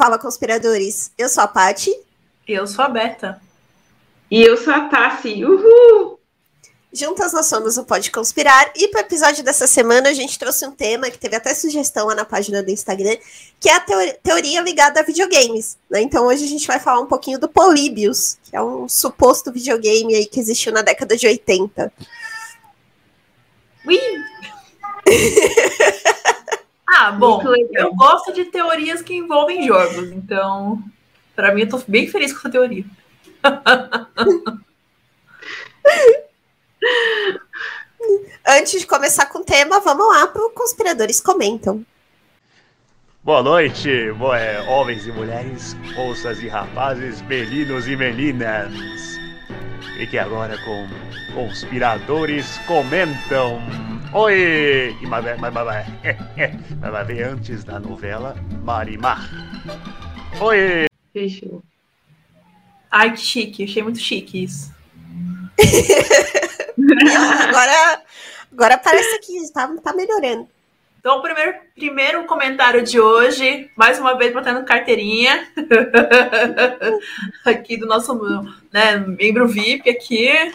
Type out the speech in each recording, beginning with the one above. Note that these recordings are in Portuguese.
Fala, conspiradores. Eu sou a Pati. Eu sou a Beta. E eu sou a Tassi. Uhul! Juntas nós somos o Pode Conspirar. E para o episódio dessa semana, a gente trouxe um tema que teve até sugestão lá na página do Instagram, que é a teoria, ligada a videogames. Né? Então hoje a gente vai falar um pouquinho do Polybius, que é um suposto videogame aí que existiu na década de 80. Ui! ah, bom, eu gosto de teorias que envolvem jogos, então, para mim, eu tô bem feliz com essa teoria. Antes de começar com o tema, vamos lá para o Conspiradores Comentam. Boa noite, boa, é, homens e mulheres, moças e rapazes, meninos e meninas. Fique agora com Conspiradores Comentam. Oi! Mas, mas, mas, mas vai ver antes da novela Marimar. Oi! Fechou. Ai, que chique, achei muito chique isso. agora, agora parece que está tá melhorando. Então, o primeiro, primeiro comentário de hoje, mais uma vez botando carteirinha aqui do nosso né, membro VIP aqui,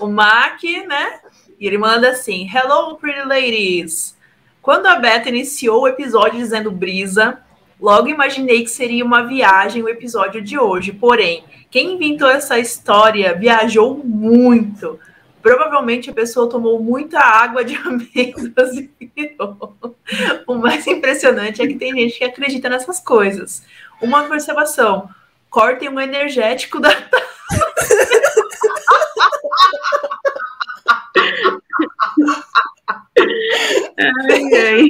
o Mac, né? E ele manda assim: Hello, pretty ladies. Quando a Beta iniciou o episódio dizendo brisa, logo imaginei que seria uma viagem o episódio de hoje. Porém, quem inventou essa história viajou muito. Provavelmente a pessoa tomou muita água de amêndoas e virou. O mais impressionante é que tem gente que acredita nessas coisas. Uma observação: cortem um energético da. ai, ai.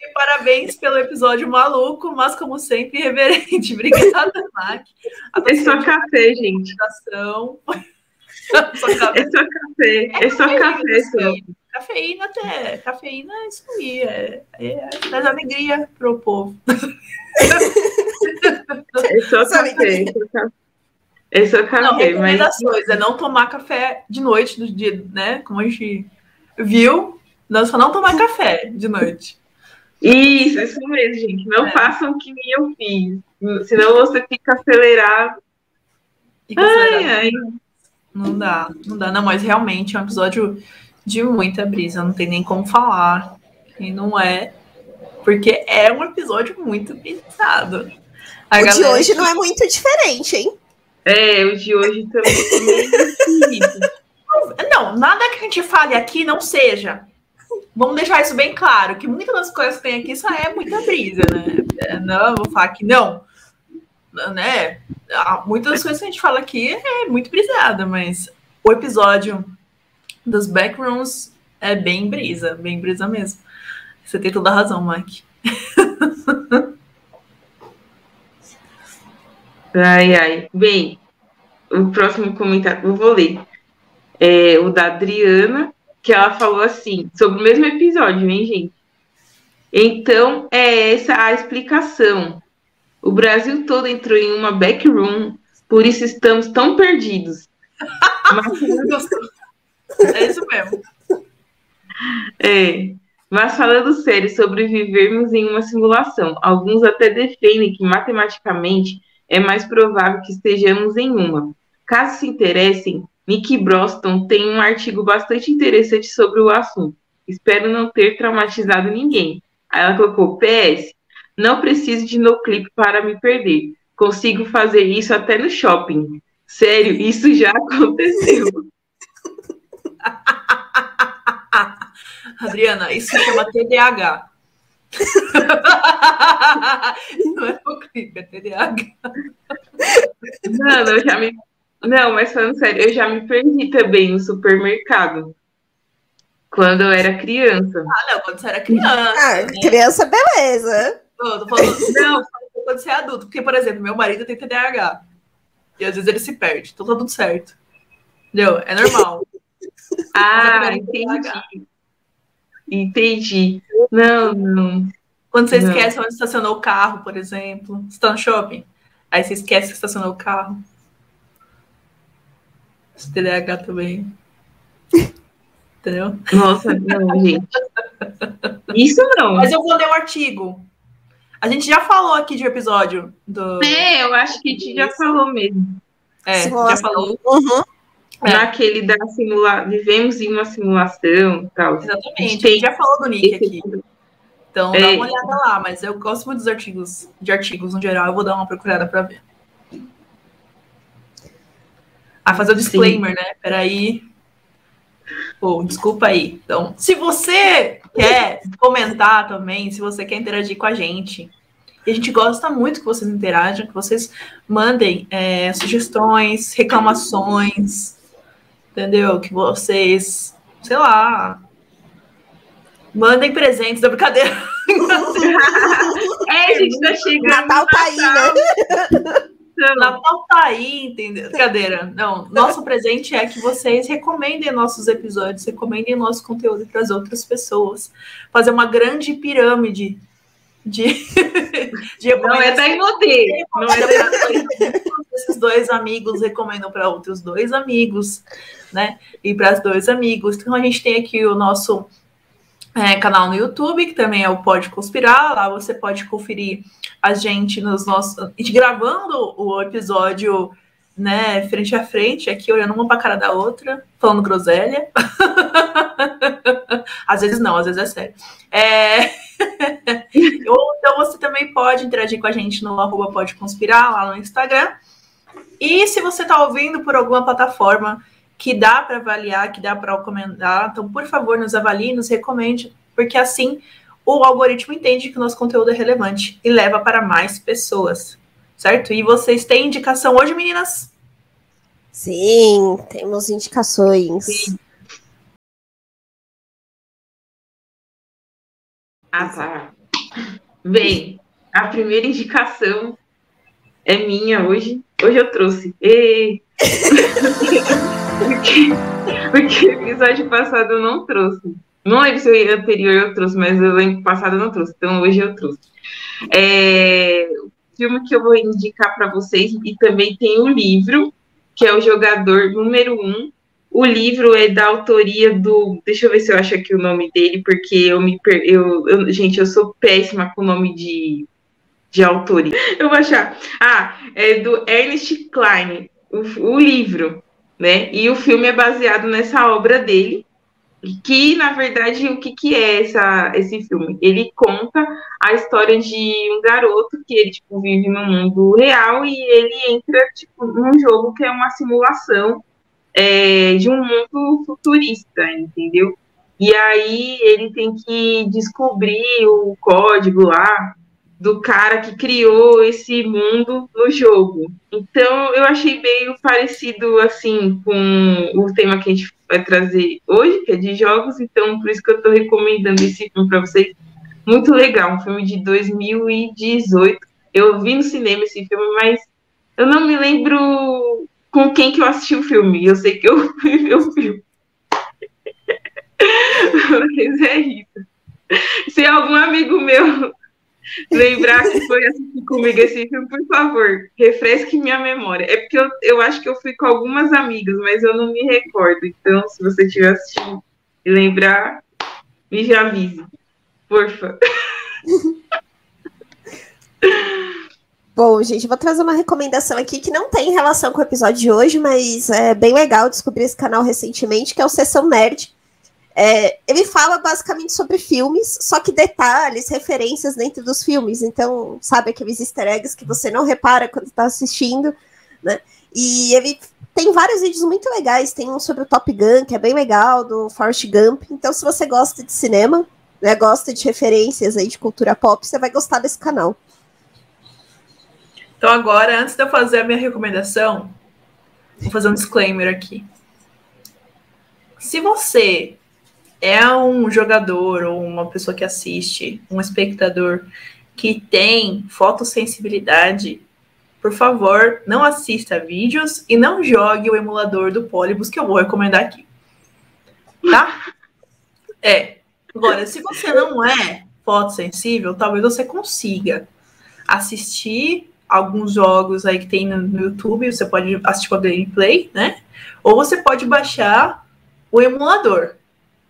E parabéns pelo episódio maluco, mas como sempre, reverente. Obrigada, Mac. É só café, gente. É só café. É só café. É só café, só. Cafeína até. Cafeína é isso aí. É, é, traz alegria pro povo. É só café. É só café. Não, mas... recomendações é não tomar café de noite, do dia, né? Como a gente viu, não, só não tomar café de noite. Isso, isso mesmo, gente. Não É. façam o que eu fiz. Senão você fica acelerado. Fica Ai, acelerado. ai. Não dá, não dá. Não, mas realmente é um episódio de muita brisa, não tem nem como falar. E não é, porque é um episódio muito brisado. A o de hoje não é muito diferente, hein? É, o de hoje também. Não, nada que a gente fale aqui não seja. Vamos deixar isso bem claro, que muitas das coisas que tem aqui só é muita brisa, né? É, Não, vou falar que não. Né? Ah, Muitas das coisas que a gente fala aqui é muito brisada, mas o episódio dos backrooms é bem brisa, bem brisa mesmo. Você tem toda a razão, Mike. Ai, ai. Bem, o próximo comentário eu vou ler. É o da Adriana, que ela falou assim, sobre o mesmo episódio, hein, gente? Então, é essa a explicação. O Brasil todo entrou em uma backroom, por isso estamos tão perdidos. Mas, É isso mesmo. é, mas falando sério sobre vivermos em uma simulação, alguns até defendem que matematicamente é mais provável que estejamos em uma. Caso se interessem, Nick Broston tem um artigo bastante interessante sobre o assunto. Espero não ter traumatizado ninguém. Aí ela colocou PS. Não preciso de no clip para me perder. Consigo fazer isso até no shopping. Sério, isso já aconteceu. Adriana, isso se chama TDAH. Não é clipe, é TDAH. Mano, eu já me. Não, mas falando sério, eu já me perdi também no supermercado. Quando eu era criança. Ah, não, quando você era criança. Ah, né? criança, beleza. Tô, tô falando, não, quando você é adulto. Porque, por exemplo, meu marido tem TDAH. E às vezes ele se perde. Então tá tudo certo. Entendeu? É normal. Ah, entendi. Entendi. Não, não. Quando você Não. esquece onde estacionou o carro, por exemplo. Você tá no shopping. Aí você esquece que estacionou o carro. Esse TDAH também. Entendeu? Nossa, não, gente. Isso não. Mas eu vou ler o artigo. A gente já falou aqui de um episódio do. É, eu acho que a gente já falou mesmo. É, Simulação. já falou. Uhum. É. Naquele da simulação. Vivemos em uma simulação e tal. Exatamente. A Tem- gente já falou do Nick aqui. Então dá É. uma olhada lá, mas eu gosto muito dos artigos, de artigos no geral, eu vou dar uma procurada para ver. Ah, fazer o disclaimer, né? Peraí. Pô, desculpa aí. Então, se você quer comentar também, se você quer interagir com a gente, e a gente gosta muito que vocês interajam, que vocês mandem é, sugestões, reclamações, entendeu? Que vocês, sei lá, mandem presentes da brincadeira. É, a gente tá chegando. Natal tá aí, né? Natal tá aí, entendeu? Brincadeira. Não, nosso presente é que vocês recomendem nossos episódios, recomendem nosso conteúdo para as outras pessoas. Fazer uma grande pirâmide de, de Não é da Inodê. Não é da esses dois amigos recomendam para outros dois amigos, né? E para os dois amigos. Então a gente tem aqui o nosso é, canal no YouTube, que também é o Pode Conspirar. Lá você pode conferir a gente nos nossos. A gente gravando o episódio, né, frente a frente, aqui olhando uma para cara da outra, falando groselha. às vezes não, às vezes é sério. É... Ou então você também pode interagir com a gente no arroba Pode Conspirar, lá no Instagram. E se você está ouvindo por alguma plataforma que dá para avaliar, que dá para recomendar, então, por favor, nos avalie, nos recomende, porque assim o algoritmo entende que o nosso conteúdo é relevante e leva para mais pessoas, certo? E vocês têm indicação hoje, meninas? Sim, temos indicações. Ah, tá. Bem, a primeira indicação é minha hoje. Hoje eu trouxe. Porque, porque o episódio passado eu não trouxe. Não lembro se o anterior eu trouxe, mas o ano passado eu não trouxe. Então hoje eu trouxe. É, o filme que eu vou indicar para vocês, e também tem o livro, que é o Jogador Número 1. Um. O livro é da autoria do. Deixa eu ver se eu acho aqui o nome dele, porque eu me. Per... Eu, eu, gente, eu sou péssima com o nome de, de autoria. Eu vou achar. Ah, é do Ernest Klein, o, o livro, né? E o filme é baseado nessa obra dele. Que, na verdade, o que, que é essa, esse filme? Ele conta a história de um garoto que ele tipo, vive no mundo real e ele entra tipo, num jogo que é uma simulação é, de um mundo futurista, entendeu? E aí ele tem que descobrir o código lá do cara que criou esse mundo no jogo. Então eu achei meio parecido assim com o tema que a gente vai trazer hoje, que é de jogos, então por isso que eu estou recomendando esse filme para vocês. Muito legal, um filme de 2018. Eu vi no cinema esse filme, mas eu não me lembro com quem que eu assisti o filme. Eu sei que eu vi o filme. Mas é isso. Se algum amigo meu lembrar que foi assistir comigo esse filme, por favor, refresque minha memória. É porque eu, eu acho que eu fui com algumas amigas, mas eu não me recordo. Então, se você tiver assistindo e lembrar, me avise. Porfa. Bom, gente, vou trazer uma recomendação aqui que não tem relação com o episódio de hoje, mas é bem legal descobrir esse canal recentemente, que é o Sessão Nerd. É, ele fala basicamente sobre filmes, só que detalhes, referências dentro dos filmes. Então, sabe aqueles easter eggs que você não repara quando está assistindo, né? E ele tem vários vídeos muito legais. Tem um sobre o Top Gun, que é bem legal, do Forrest Gump. Então, se você gosta de cinema, né, gosta de referências aí de cultura pop, você vai gostar desse canal. Então, agora, antes de eu fazer a minha recomendação, vou fazer um disclaimer aqui. Se você é um jogador ou uma pessoa que assiste, um espectador que tem fotossensibilidade, por favor, não assista vídeos e não jogue o emulador do Polybus que eu vou recomendar aqui. Tá? É. Agora, se você não é fotossensível, talvez você consiga assistir alguns jogos aí que tem no, YouTube, você pode assistir a gameplay, né? Ou você pode baixar o emulador,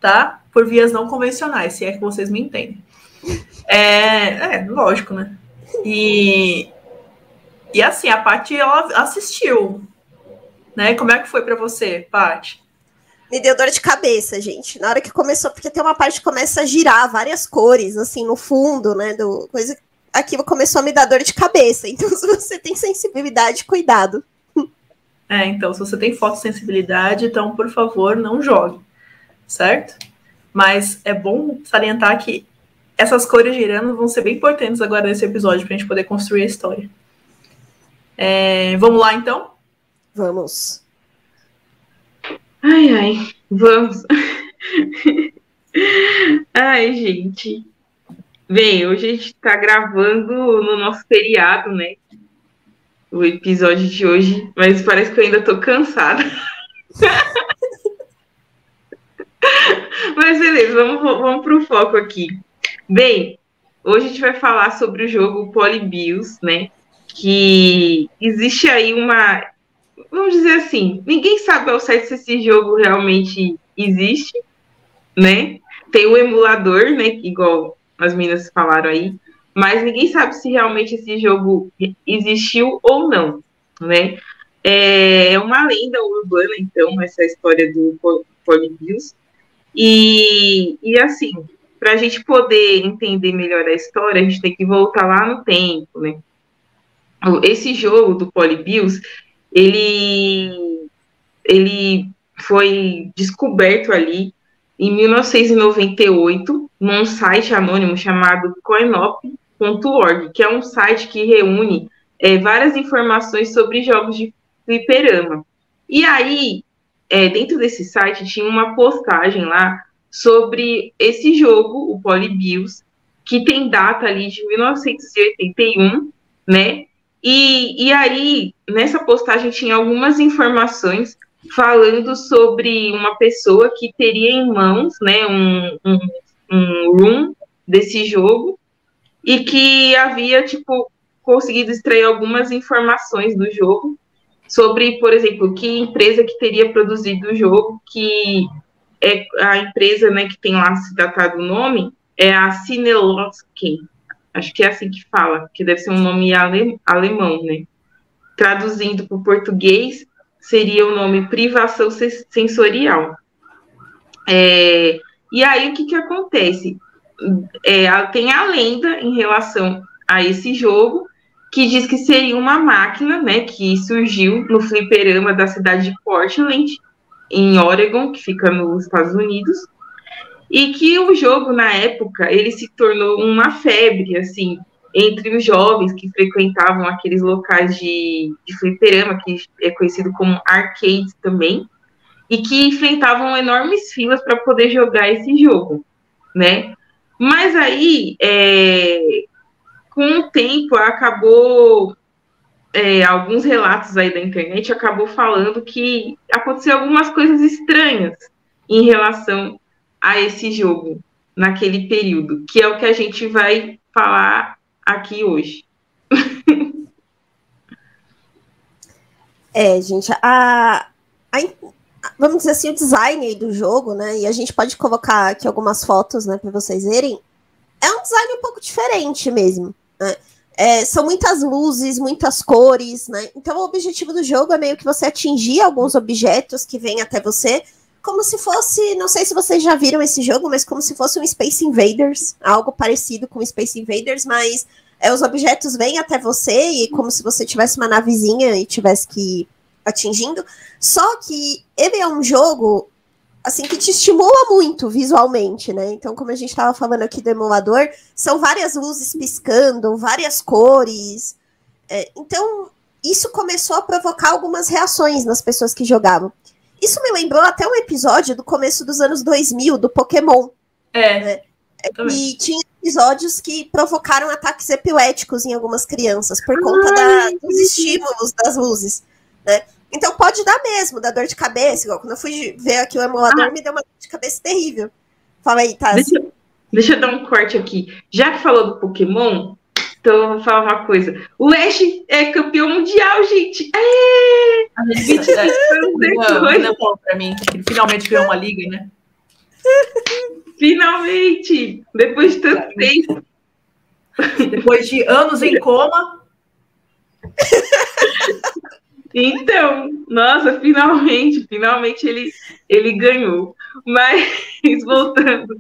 tá? Por vias não convencionais, se é que vocês me entendem. É, é lógico, né? E, e assim, a Paty, ela assistiu. Né? Como é que foi para você, Paty? Me deu dor de cabeça, gente. Na hora que começou, porque tem uma parte que começa a girar várias cores, assim, no fundo, né? Do, coisa, aquilo começou a me dar dor de cabeça. Então, se você tem sensibilidade, cuidado. É, então, se você tem fotossensibilidade, então, por favor, não jogue, certo? Mas é bom salientar que essas cores girando vão ser bem importantes agora nesse episódio para a gente poder construir a história. É, vamos lá, então? Vamos. Ai, ai, vamos. ai, gente. Bem, hoje a gente está gravando no nosso feriado, né? O episódio de hoje, mas parece que eu ainda estou cansada. mas beleza, vamos, vamos para o foco aqui. Bem, hoje a gente vai falar sobre o jogo Polybius, né? Que existe aí uma. Vamos dizer assim, ninguém sabe ao certo se esse jogo realmente existe, né? Tem o emulador, né? Igual as meninas falaram aí, mas ninguém sabe se realmente esse jogo existiu ou não, né? É uma lenda urbana, então, essa história do Polybius. E, e assim, para a gente poder entender melhor a história, a gente tem que voltar lá no tempo, né? Esse jogo do Polybius, ele, ele foi descoberto ali em 1998 num site anônimo chamado coinop.org, que é um site que reúne é, várias informações sobre jogos de fliperama. E aí, é, dentro desse site, tinha uma postagem lá sobre esse jogo, o Polybius, que tem data ali de 1981, né? E, e aí, nessa postagem tinha algumas informações falando sobre uma pessoa que teria em mãos, né, um, um, um room desse jogo e que havia, tipo, conseguido extrair algumas informações do jogo sobre, por exemplo, que empresa que teria produzido o jogo, que é a empresa, né, que tem lá se datado o nome, é a Cinelotsky. Acho que é assim que fala, que deve ser um nome ale, alemão, né? Traduzindo para o português, seria o nome privação sensorial. É, e aí, o que, que acontece? É, tem a lenda em relação a esse jogo, que diz que seria uma máquina, né, que surgiu no fliperama da cidade de Portland, em Oregon, que fica nos Estados Unidos, e que o jogo na época ele se tornou uma febre assim entre os jovens que frequentavam aqueles locais de, de fliperama que é conhecido como arcade também e que enfrentavam enormes filas para poder jogar esse jogo, né? Mas aí, é, com o tempo, acabou é, alguns relatos aí da internet acabou falando que aconteceu algumas coisas estranhas em relação a esse jogo naquele período, que é o que a gente vai falar aqui hoje. é, gente, a, a, vamos dizer assim, o design do jogo, né? E a gente pode colocar aqui algumas fotos, né, para vocês verem. É um design um pouco diferente mesmo. Né? É, são muitas luzes, muitas cores, né? Então o objetivo do jogo é meio que você atingir alguns objetos que vêm até você, como se fosse, não sei se vocês já viram esse jogo, mas como se fosse um Space Invaders, algo parecido com Space Invaders, mas é, os objetos vêm até você e como se você tivesse uma navezinha e tivesse que ir atingindo. Só que ele é um jogo assim, que te estimula muito visualmente, né? Então, como a gente estava falando aqui do emulador, são várias luzes piscando, várias cores. É, então, isso começou a provocar algumas reações nas pessoas que jogavam. Isso me lembrou até um episódio do começo dos anos 2000, do Pokémon. É. Né? E tinha episódios que provocaram ataques epiléticos em algumas crianças, por conta da, dos estímulos das luzes. Né? Então pode dar mesmo, dar dor de cabeça. Igual quando eu fui ver aqui o emulador, ah. me deu uma dor de cabeça terrível. Fala aí, Taz. Deixa, deixa eu dar um corte aqui. Já que falou do Pokémon, então eu vou falar uma coisa. O Ash é campeão mundial, gente. É! A gente é, não, não bom pra mim. Ele finalmente ganhou uma liga, né? Finalmente! Depois de tanto tempo. Depois de anos em coma. Então, nossa, finalmente, finalmente ele, ele ganhou. Mas, voltando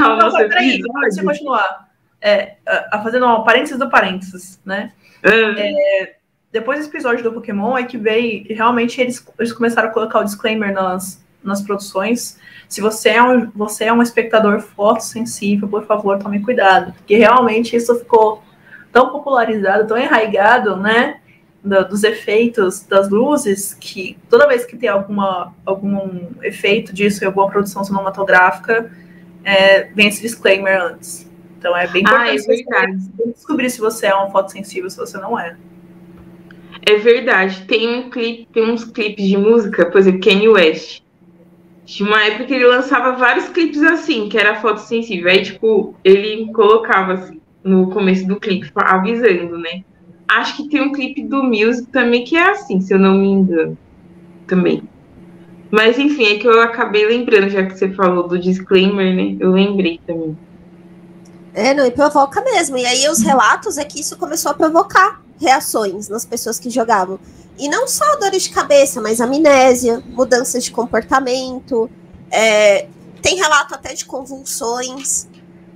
ao Não, nosso peraí, episódio... Antes de continuar, é, a, fazendo um parênteses do parênteses, né? Ah. É, depois desse episódio do Pokémon é que veio, realmente eles, eles começaram a colocar o disclaimer nas, nas produções. Se você é um, você é um espectador fotossensível, por favor, tome cuidado. Porque realmente isso ficou tão popularizado, tão enraigado, né? Do, dos efeitos das luzes, que toda vez que tem alguma, algum efeito disso em alguma produção cinematográfica, é, vem esse disclaimer antes. Então é bem importante ah, é descobrir se você é um fotossensível, se você não é. É verdade. Tem um clipe, tem uns clipes de música, por exemplo, Kanye West. Tinha uma época que ele lançava vários clipes assim, que era fotossensível. Aí, tipo, ele colocava assim, no começo do clipe, avisando, né? Acho que tem um clipe do Music também que é assim, se eu não me engano. Também. Mas enfim, é que eu acabei lembrando, já que você falou do disclaimer, né? Eu lembrei também. É, não, e provoca mesmo. E aí os relatos é que isso começou a provocar reações nas pessoas que jogavam. E não só dores de cabeça, mas amnésia, mudanças de comportamento, é, tem relato até de convulsões.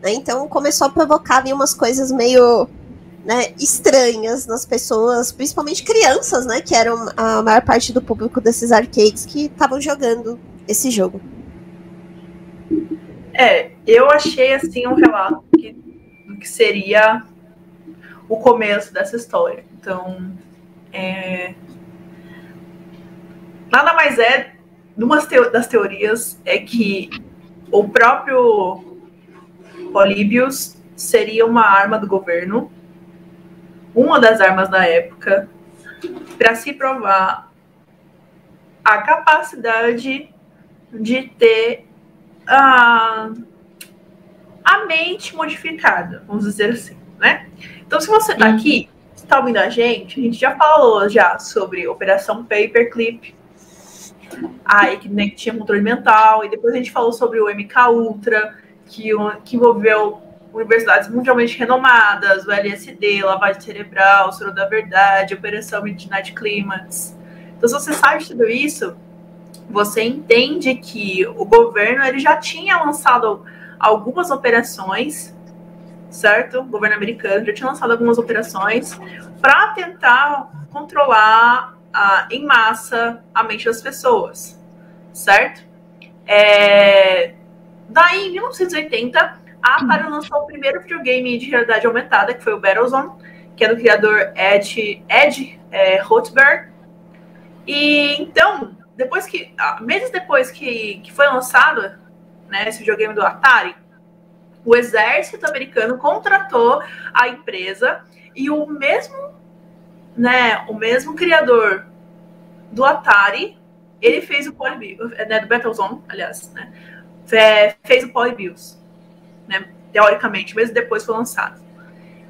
Né? Então começou a provocar ali, umas coisas meio né, estranhas nas pessoas, principalmente crianças, né? Que eram a maior parte do público desses arcades que estavam jogando esse jogo. É, eu achei assim um relato que, que seria o começo dessa história. Então, é, nada mais é, uma das teorias é que o próprio Políbios seria uma arma do governo, uma das armas da época, para se provar a capacidade de ter a, a mente modificada, vamos dizer assim, né? Então, se você está aqui, está ouvindo a gente, a gente já falou já sobre Operação Paperclip, aí que, né, que tinha controle mental, e depois a gente falou sobre o MK Ultra, que, que envolveu universidades mundialmente renomadas, o LSD, lavagem cerebral, soro da verdade, Operação Midnight Climax. Então, se você sabe de tudo isso, você entende que o governo ele já tinha lançado algumas operações, certo? O governo americano já tinha lançado algumas operações para tentar controlar em massa a mente das pessoas, certo? É, daí, em 1980, a Atari lançou o primeiro videogame de realidade aumentada, que foi o Battlezone, que é do criador Ed, Ed é. E então, depois que, meses depois que, que foi lançado né, esse videogame do Atari, o exército americano contratou a empresa e o mesmo né, o mesmo criador do Atari, ele fez o Polybius, né, do Battlezone, aliás, né, fez o Polybius, né, teoricamente, mesmo depois foi lançado.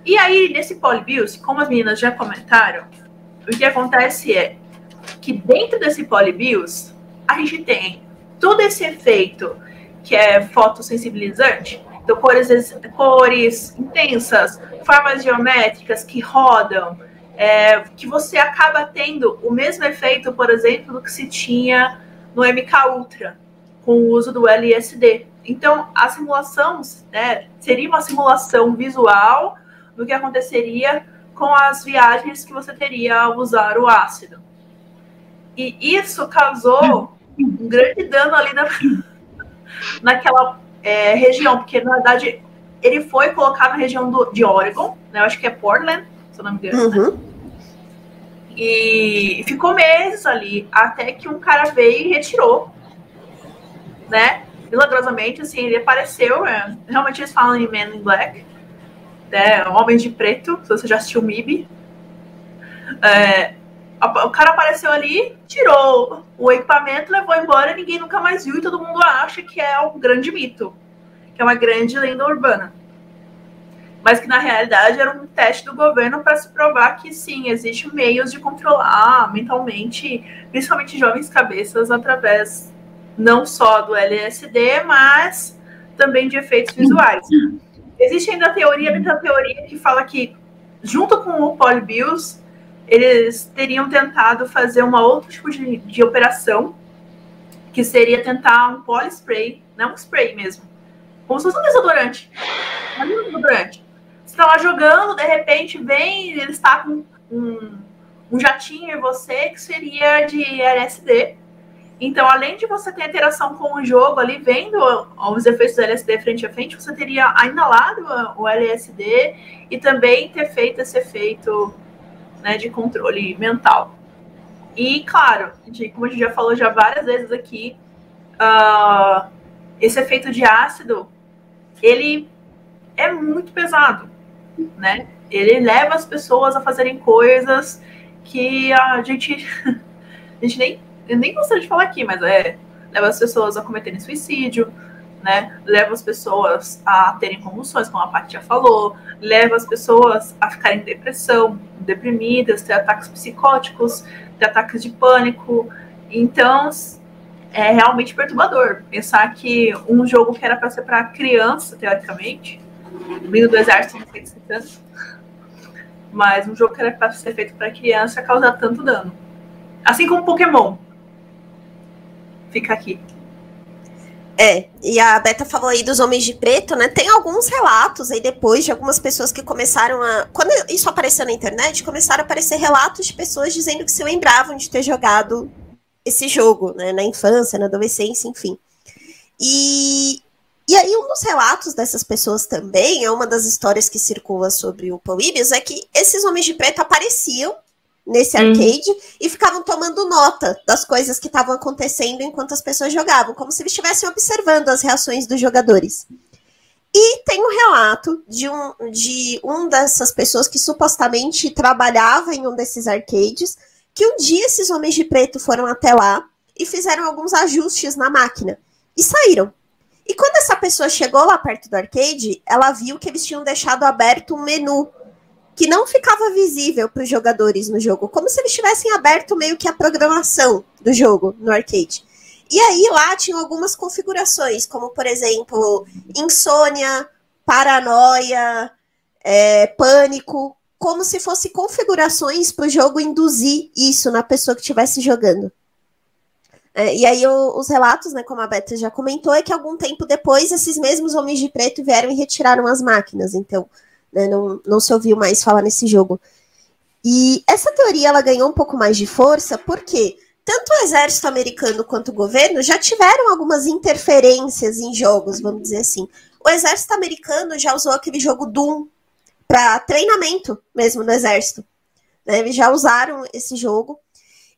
E aí, nesse Polybius, como as meninas já comentaram, o que acontece é que dentro desse Polybius, a gente tem todo esse efeito que é fotossensibilizante, então cores, cores intensas, formas geométricas que rodam, é, que você acaba tendo o mesmo efeito, por exemplo, do que se tinha no MK Ultra, com o uso do LSD. Então, a simulação né, seria uma simulação visual do que aconteceria com as viagens que você teria ao usar o ácido. E isso causou um grande dano ali na, naquela é, região, porque na verdade ele foi colocado na região do, de Oregon, né, eu acho que é Portland, se eu não me engano. Né? Uhum. Né? E ficou meses ali, até que um cara veio e retirou, né? Milagrosamente, assim, ele apareceu. É, realmente eles falam em Man in Black, né? Homens de Preto, se você já assistiu MIB. É, o cara apareceu ali, tirou o equipamento, levou embora, ninguém nunca mais viu e todo mundo acha que é um grande mito, que é uma grande lenda urbana mas que na realidade era um teste do governo para se provar que sim, existe meios de controlar mentalmente, principalmente jovens cabeças, através não só do LSD, mas também de efeitos visuais. Existe ainda a teoria da teoria que fala que, junto com o Polybius, eles teriam tentado fazer uma outra tipo de, de operação, que seria tentar um polyspray, não um spray mesmo, como se fosse um desodorante. Um desodorante. Você está lá jogando, de repente vem, ele está com um, um jatinho em você, que seria de LSD, então, além de você ter interação com o jogo ali, vendo os efeitos do LSD frente a frente, você teria inalado o LSD e também ter feito esse efeito né, de controle mental. E, claro, como a gente já falou já várias vezes aqui, uh, esse efeito de ácido, ele é muito pesado, né? Ele leva as pessoas a fazerem coisas que a gente, a gente nem nem gostaria de falar aqui, mas é leva as pessoas a cometerem suicídio, né? Leva as pessoas a terem convulsões, como a Paty já falou, leva as pessoas a ficarem em depressão, deprimidas, ter ataques psicóticos, ter ataques de pânico. Então, é realmente perturbador pensar que um jogo que era para ser para criança, teoricamente, vindo do exército, não sei se tanto, mas um jogo que era para ser feito para criança causa tanto dano. Assim como Pokémon, fica aqui. É, e a Beta falou aí dos Homens de Preto, né? Tem alguns relatos aí depois de algumas pessoas que começaram a. Quando isso apareceu na internet, começaram a aparecer relatos de pessoas dizendo que se lembravam de ter jogado esse jogo, né? Na infância, na adolescência, enfim. E, e aí, um dos relatos dessas pessoas também, é uma das histórias que circula sobre o Polybius, é que esses Homens de Preto apareciam nesse uhum. arcade e ficavam tomando nota das coisas que estavam acontecendo enquanto as pessoas jogavam, como se eles estivessem observando as reações dos jogadores. E tem um relato de um, de um dessas pessoas que supostamente trabalhava em um desses arcades, que um dia esses homens de preto foram até lá e fizeram alguns ajustes na máquina e saíram. E quando essa pessoa chegou lá perto do arcade, ela viu que eles tinham deixado aberto um menu que não ficava visível para os jogadores no jogo, como se eles tivessem aberto meio que a programação do jogo no arcade. E aí lá tinham algumas configurações, como por exemplo, insônia, paranoia, é, pânico, como se fossem configurações para o jogo induzir isso na pessoa que estivesse jogando. É, e aí o, os relatos, né, como a Beta já comentou, é que algum tempo depois esses mesmos homens de preto vieram e retiraram as máquinas. Então, né? Não, não se ouviu mais falar nesse jogo. E essa teoria ela ganhou um pouco mais de força porque tanto o exército americano quanto o governo já tiveram algumas interferências em jogos, vamos dizer assim. O exército americano já usou aquele jogo Doom para treinamento mesmo no exército. Né? Eles já usaram esse jogo.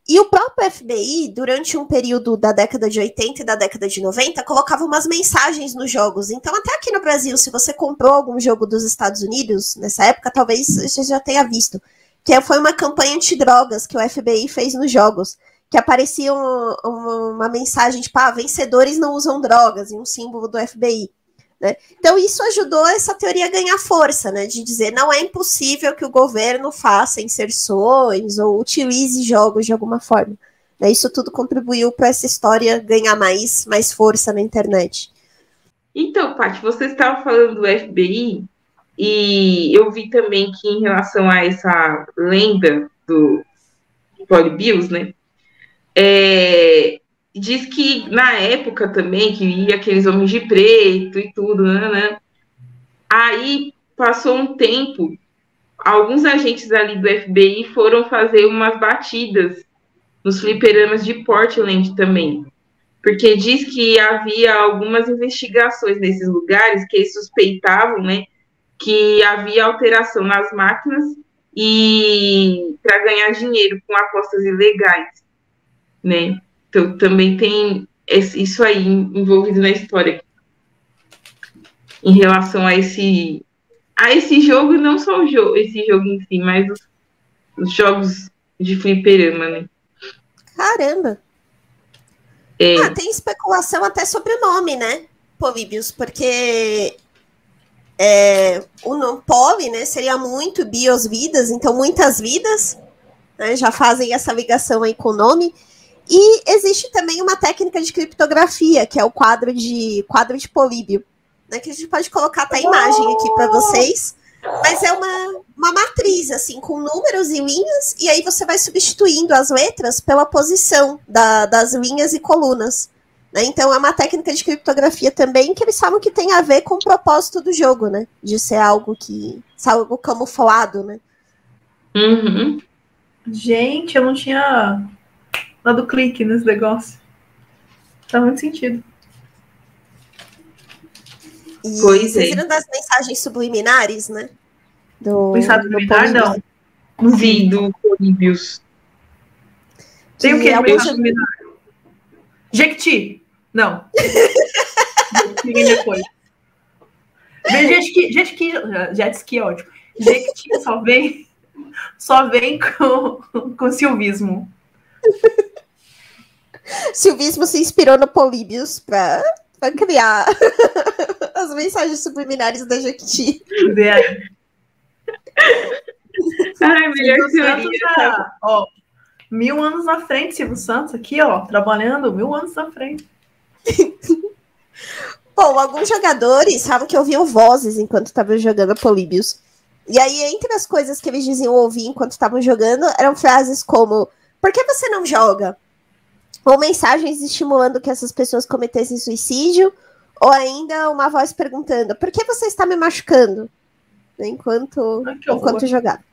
E o próprio FBI, durante um período da década de 80 e da década de 90, colocava umas mensagens nos jogos. Então, até aqui no Brasil, se você comprou algum jogo dos Estados Unidos nessa época, talvez você já tenha visto. Que foi uma campanha antidrogas que o FBI fez nos jogos. Que aparecia um, uma mensagem tipo, ah, vencedores não usam drogas, e um símbolo do FBI. Né? Então, isso ajudou essa teoria a ganhar força, né? De dizer não é impossível que o governo faça inserções ou utilize jogos de alguma forma. Né? Isso tudo contribuiu para essa história ganhar mais, mais força na internet. Então, Paty, você estava falando do FBI, e eu vi também que em relação a essa lenda do Polybius, né? É, diz que na época também, que ia aqueles homens de preto e tudo, né, né? Aí passou um tempo, alguns agentes ali do FBI foram fazer umas batidas nos fliperamas de Portland também. Porque diz que havia algumas investigações nesses lugares que eles suspeitavam, né, que havia alteração nas máquinas e para ganhar dinheiro com apostas ilegais, né? Então também tem isso aí envolvido na história em relação a esse a esse jogo, não só o jogo, esse jogo em si, mas os, os jogos de fliperama, né? Caramba! É. Ah, tem especulação até sobre o nome, né? Políbios, porque é, o Poli, né, seria muito bios vidas, então muitas vidas, né, já fazem essa ligação aí com o nome. E existe também uma técnica de criptografia, que é o quadro de quadro de Políbio, né, que a gente pode colocar até a imagem aqui para vocês. Mas é uma, uma matriz, assim, com números e linhas, e aí você vai substituindo as letras pela posição da, das linhas e colunas. Né? Então é uma técnica de criptografia também que eles falam que tem a ver com o propósito do jogo, né? De ser algo que. algo camuflado, né? Uhum. Gente, eu não tinha dado clique nesse negócio. Faz muito sentido. E Pois vocês é. viram das mensagens subliminares, né? Do, Pensado do militar, Políbio. não. Não vi. Do Políbios. Tem o Que que de alguns mensagem subliminar? Jequiti. Não. Vem depois. Vem jet ski, jet ski, jet ski é ótimo. Jequiti só vem, só vem com, com silvismo. Silvismo se inspirou no Políbios para criar as mensagens subliminares da Jequiti. Ai, melhor Silvio Santos tá, ó, mil anos na frente, Silvio Santos, aqui, ó, trabalhando mil anos na frente. Bom, alguns jogadores falam que ouviam vozes enquanto estavam jogando Políbios. E aí, entre as coisas que eles diziam ouvir enquanto estavam jogando, eram frases como: Por que você não joga? Ou mensagens estimulando que essas pessoas cometessem suicídio, ou ainda uma voz perguntando: Por que você está me machucando? Enquanto, Ai, horror. enquanto jogava.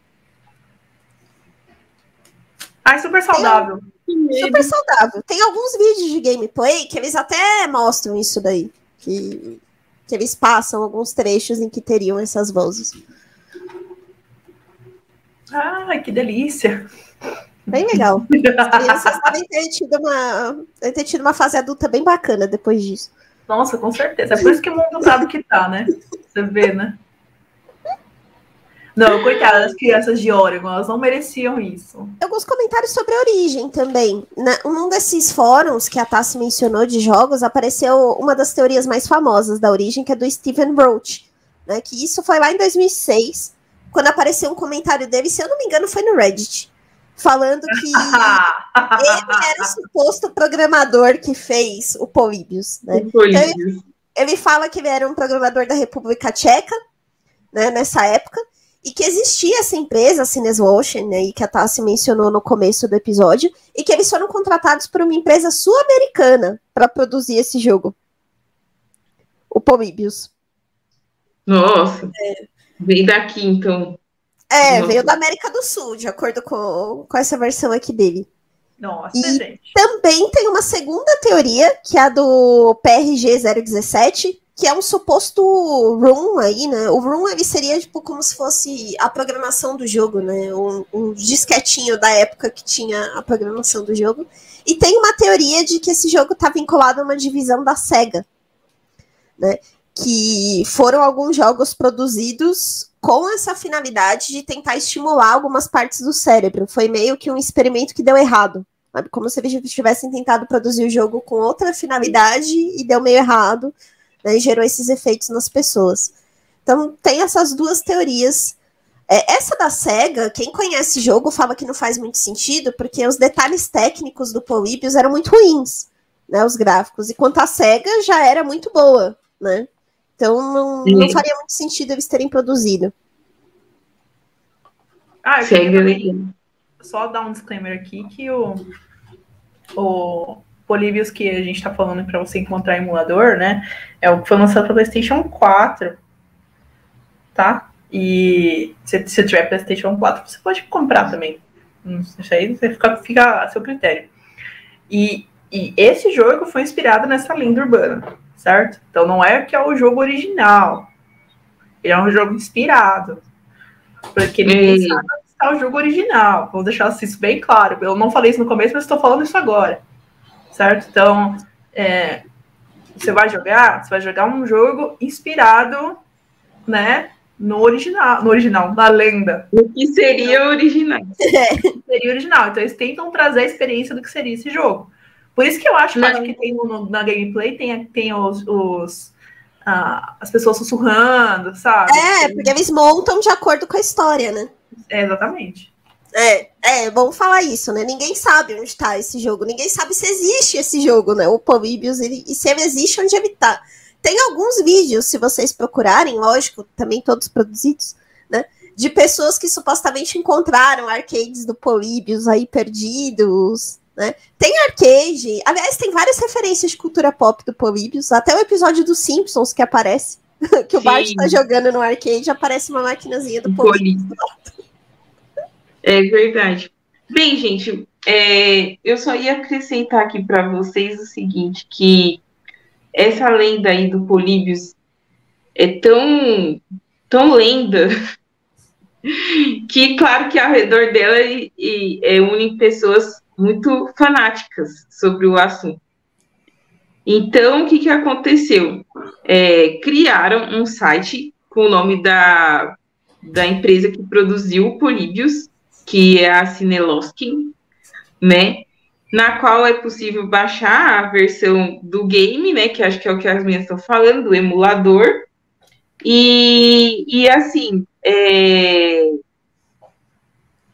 Ai, super saudável. Super saudável. Tem alguns vídeos de gameplay que eles até mostram isso daí. Que, que eles passam alguns trechos em que teriam essas vozes. Ai, que delícia. Bem legal. As crianças devem ter tido uma, ter tido uma fase adulta bem bacana depois disso. Nossa, com certeza. É por isso que o mundo do que tá, né? Você vê, né? Não, coitadas das crianças de Oregon, elas não mereciam isso. Alguns comentários sobre a origem também. Na, num desses fóruns que a Tassi mencionou de jogos, apareceu uma das teorias mais famosas da origem, que é do Stephen Roach. Né, que isso foi lá em 2006, quando apareceu um comentário dele, se eu não me engano, foi no Reddit, falando que ele era o suposto programador que fez o Polybius, né? O Políbios. Ele fala que ele era um programador da República Tcheca, né, nessa época, e que existia essa empresa, a Cines Ocean, né, e que a Tassi mencionou no começo do episódio, e que eles foram contratados por uma empresa sul-americana para produzir esse jogo. O Polybius. Nossa. Veio daqui, então. É, Nossa. veio da América do Sul, de acordo com, com essa versão aqui dele. Nossa, E- gente. Também tem uma segunda teoria, que é a do PRG 017, que é um suposto room aí, né? O room ele seria tipo como se fosse a programação do jogo, né? Um, um disquetinho da época que tinha a programação do jogo. E tem uma teoria de que esse jogo está vinculado a uma divisão da SEGA, né? Que foram alguns jogos produzidos com essa finalidade de tentar estimular algumas partes do cérebro. Foi meio que um experimento que deu errado. Sabe? Como se eles tivessem tentado produzir o jogo com outra finalidade e deu meio errado, né, e gerou esses efeitos nas pessoas. Então, tem essas duas teorias. É, essa da SEGA, quem conhece o jogo fala que não faz muito sentido, porque os detalhes técnicos do Polybius eram muito ruins, né, os gráficos, enquanto a SEGA já era muito boa, né? Então, não, não faria muito sentido eles terem produzido. Ah, eu Segue só dar um disclaimer aqui que o, o Polybius que a gente tá falando para você encontrar emulador, né? É o que foi lançado para PlayStation 4. Tá? E se, se tiver PlayStation 4, você pode comprar também. Isso aí você fica, fica a seu critério. E, e esse jogo foi inspirado nessa lenda urbana, certo? Então não é que é o jogo original. Ele é um jogo inspirado. Porque ninguém sabe onde está o jogo original. Vou deixar isso bem claro. Eu não falei isso no começo, mas estou falando isso agora. Certo? Então, é, você vai jogar, você vai jogar um jogo inspirado, né? No original, no original, na lenda. O que seria original? Seria original. Então eles tentam trazer a experiência do que seria esse jogo. Por isso que eu acho, acho que tem no- na gameplay tem, tem os, os, ah, as pessoas sussurrando, sabe? É, porque eles montam de acordo com a história, né? É, exatamente. É, é, vamos falar isso, né? Ninguém sabe onde tá esse jogo, ninguém sabe se existe esse jogo, né? O Polybius, ele, e se ele existe, onde ele tá. Tem alguns vídeos, se vocês procurarem, lógico, também todos produzidos, né? De pessoas que supostamente encontraram arcades do Polybius aí perdidos, né? Tem arcade, aliás, tem várias referências de cultura pop do Polybius, até o episódio dos Simpsons que aparece, que o Bart tá jogando no arcade, aparece uma maquinazinha do Polybius. É verdade. Bem, gente, é, eu só ia acrescentar aqui para vocês o seguinte, que essa lenda aí do Políbios é tão, tão lenda que, claro que ao redor dela e, e, é, unem pessoas muito fanáticas sobre o assunto. Então, o que, que aconteceu? É, criaram um site com o nome da, da empresa que produziu o Políbios, que é a Cineloskin, né? Na qual é possível baixar a versão do game, né? Que acho que é o que as minhas estão falando, do emulador. E, e assim, é...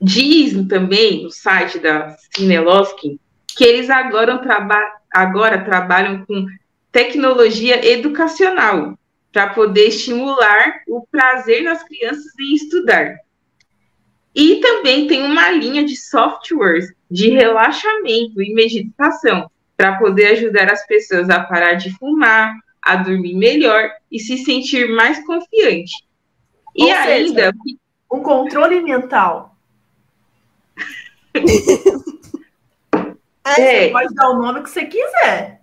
dizem também no site da Cineloskin que eles agora, traba agora trabalham com tecnologia educacional para poder estimular o prazer nas crianças em estudar. E também tem uma linha de softwares de relaxamento e meditação para poder ajudar as pessoas a parar de fumar, a dormir melhor e se sentir mais confiante. Ou e seja, ainda um controle mental. é, você pode dar o nome que você quiser.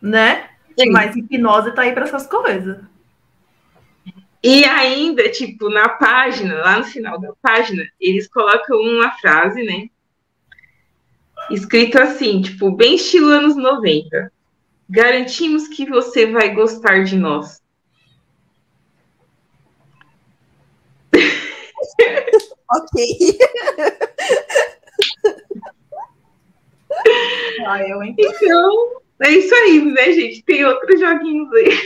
Né? Sim. Mas hipnose tá aí para essas coisas. E ainda, tipo, na página, lá no final da página, eles colocam uma frase, né? Escrito assim, tipo, bem estilo anos 90. Garantimos que você vai gostar de nós. Ok. ah, eu então, é isso aí, né, gente? Tem outros joguinhos aí.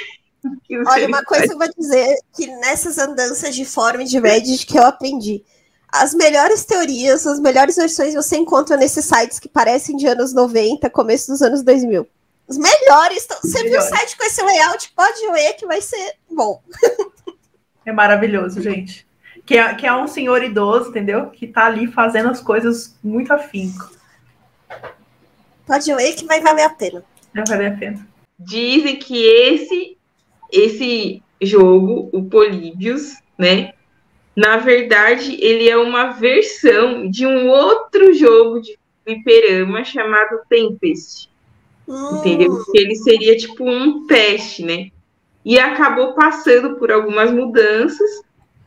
Olha, uma coisa eu vou dizer que nessas andanças de fórum de Reddit que eu aprendi. As melhores teorias, as melhores versões você encontra nesses sites que parecem de anos 90, começo dos anos 2000. Os melhores. Você viu o site com esse layout? Pode ler que vai ser bom. É maravilhoso, gente. Que é, que é um senhor idoso, entendeu? Que tá ali fazendo as coisas muito afinco. Pode ler que vai valer a pena. Vai valer a pena. Dizem que esse esse jogo, o Políbios, né? Na verdade, ele é uma versão de um outro jogo de fliperama chamado Tempest. Hum. Entendeu? Que ele seria tipo um teste, né? E acabou passando por algumas mudanças,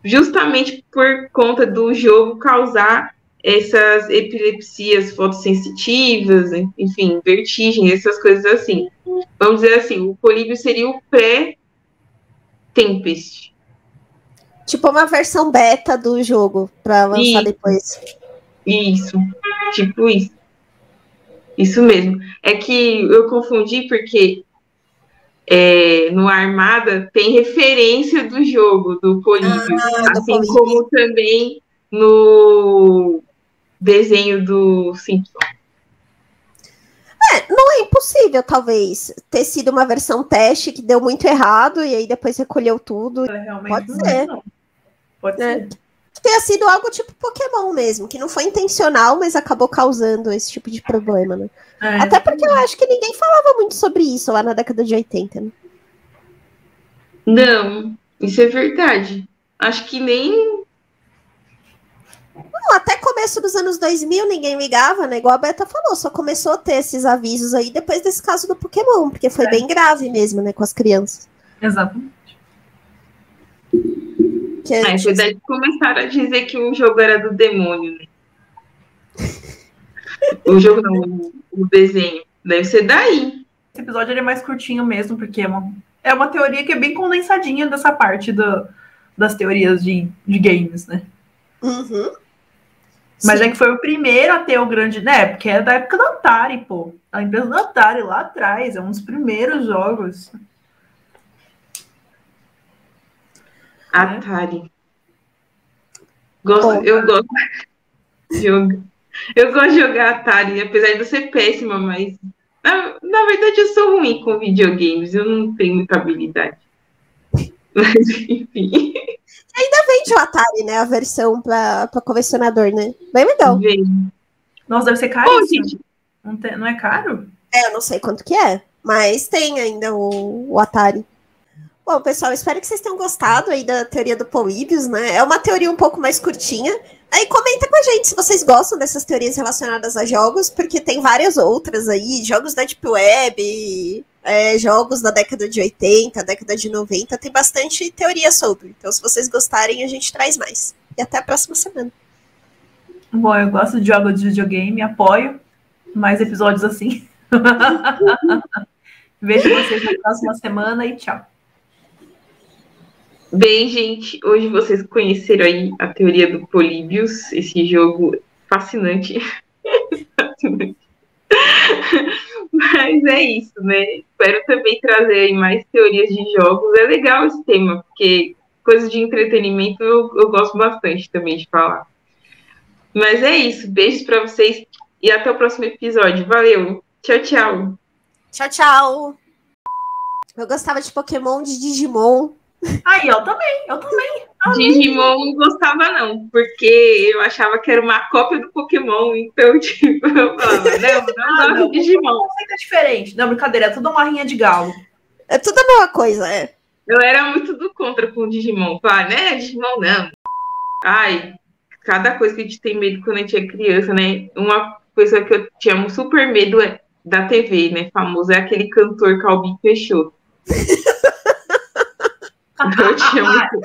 justamente por conta do jogo causar essas epilepsias fotossensitivas, enfim, vertigem, essas coisas assim. Vamos dizer assim, o Políbio seria o pré Tempest. Tipo uma versão beta do jogo para lançar isso. depois. Isso, tipo isso. Isso mesmo. É que eu confundi porque é, no Armada tem referência do jogo, do Políbio. Ah, assim do como também no desenho do Simpsons. É, não é impossível, talvez, ter sido uma versão teste que deu muito errado e aí depois recolheu tudo. É, Pode ser. Não. Pode é. ser. Tenha sido algo tipo Pokémon mesmo, que não foi intencional, mas acabou causando esse tipo de problema, né? É, Até porque eu acho que ninguém falava muito sobre isso lá na década de 80, né? Não, isso é verdade. Acho que nem não, até começo dos anos 2000 ninguém ligava, né? Igual a Beta falou, só começou a ter esses avisos aí depois desse caso do Pokémon, porque foi é. bem grave mesmo, né, com as crianças. Exatamente. Que a gente... Foi daí que começaram a dizer que o jogo era do demônio, né? o jogo não, o desenho. Deve ser daí. Esse episódio é mais curtinho mesmo, porque é uma, é uma teoria que é bem condensadinha dessa parte do, das teorias de, de games, né? Uhum. Mas Sim. é que foi o primeiro a ter o grande, né? Porque é da época da Atari, pô. A empresa da Atari lá atrás, é um dos primeiros jogos. Atari. Gosto, eu gosto de jogar. Eu gosto de jogar Atari, apesar de eu ser péssima, mas na, na verdade eu sou ruim com videogames, eu não tenho muita habilidade. Mas enfim. Ainda vende o Atari, né? A versão para colecionador, né? Bem legal. Vem. Nossa, deve ser caro. Pô, gente, Não, tem- não é caro? É, eu não sei quanto que é, mas tem ainda o, o Atari. Bom, pessoal, espero que vocês tenham gostado aí da teoria do Políbios, né? É uma teoria um pouco mais curtinha. Aí comenta com a gente se vocês gostam dessas teorias relacionadas a jogos, porque tem várias outras aí, jogos da Deep Web, é, jogos da década de 80, década de 90, tem bastante teoria sobre. Então, se vocês gostarem, a gente traz mais. E até a próxima semana. Bom, eu gosto de jogos de videogame, apoio mais episódios assim. Vejo vocês na próxima semana e tchau. Bem, gente, hoje vocês conheceram aí a teoria do Políbios, esse jogo fascinante. Mas é isso, né? Espero também trazer mais teorias de jogos. É legal esse tema, porque coisas de entretenimento eu, eu gosto bastante também de falar. Mas é isso. Beijos para vocês e até o próximo episódio. Valeu. Tchau, tchau. Tchau, tchau! Eu gostava de Pokémon, de Digimon. Aí, ó, também, eu também. Digimon não gostava, não, porque eu achava que era uma cópia do Pokémon, então, tipo, eu falava, não, não Ah, não, de Digimon. É diferente. Não, brincadeira, é tudo uma rinha de galo. É tudo a mesma coisa, é. Eu era muito do contra com o Digimon. Falar, né, Digimon não. Ai, cada coisa que a gente tem medo quando a gente é criança, né? Uma coisa que eu tinha um super medo é da TV, né? Famoso, é aquele cantor Calbi Peixoto. eu tinha muito